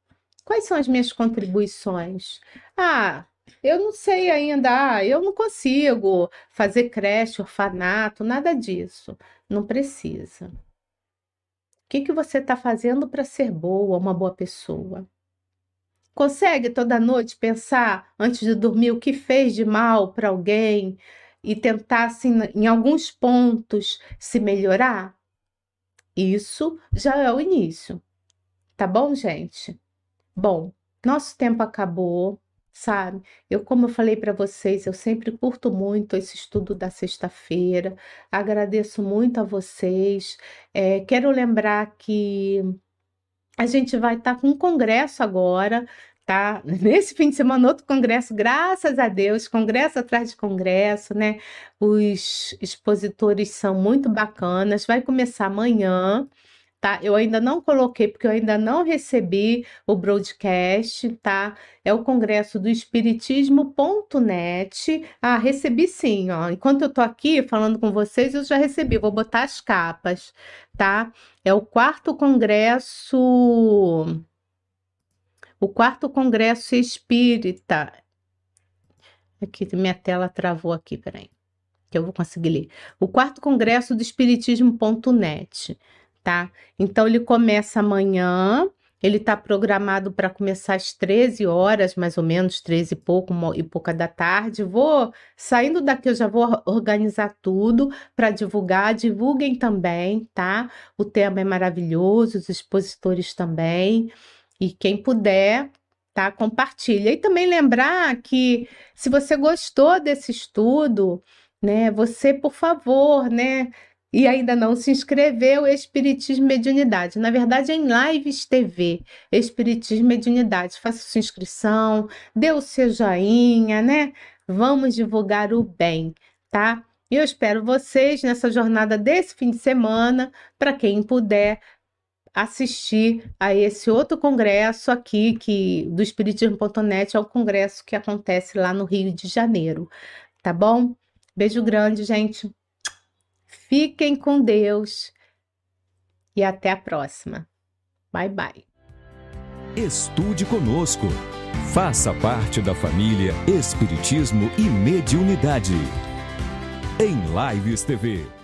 Quais são as minhas contribuições? Ah, eu não sei ainda, ah, eu não consigo fazer creche, orfanato, nada disso. Não precisa. O que, que você está fazendo para ser boa, uma boa pessoa? Consegue toda noite pensar antes de dormir o que fez de mal para alguém e tentar, assim, em alguns pontos, se melhorar? Isso já é o início. Tá bom, gente? Bom, nosso tempo acabou sabe? Eu, como eu falei para vocês, eu sempre curto muito esse estudo da sexta-feira, agradeço muito a vocês. É, quero lembrar que a gente vai estar tá com um congresso agora, tá? Nesse fim de semana, outro congresso, graças a Deus, congresso atrás de congresso, né? Os expositores são muito bacanas, vai começar amanhã tá? Eu ainda não coloquei, porque eu ainda não recebi o broadcast, tá? É o congresso do espiritismo.net. Ah, recebi sim, ó. Enquanto eu tô aqui falando com vocês, eu já recebi. Vou botar as capas, tá? É o quarto congresso o quarto congresso espírita. Aqui minha tela travou aqui, peraí. Que eu vou conseguir ler. O quarto congresso do espiritismo.net tá? Então ele começa amanhã, ele está programado para começar às 13 horas, mais ou menos, 13 e pouco e pouca da tarde. Vou saindo daqui, eu já vou organizar tudo para divulgar. Divulguem também, tá? O tema é maravilhoso, os expositores também. E quem puder, tá? Compartilha. E também lembrar que se você gostou desse estudo, né, você, por favor, né, e ainda não se inscreveu, Espiritismo Mediunidade. Na verdade, é em Lives TV, Espiritismo Mediunidade. Faça sua inscrição, dê o seu joinha, né? Vamos divulgar o bem, tá? E eu espero vocês nessa jornada desse fim de semana, para quem puder assistir a esse outro congresso aqui que do espiritismo.net é o congresso que acontece lá no Rio de Janeiro, tá bom? Beijo grande, gente. Fiquem com Deus e até a próxima. Bye bye. Estude conosco. Faça parte da família Espiritismo e Mediunidade. Em Lives TV.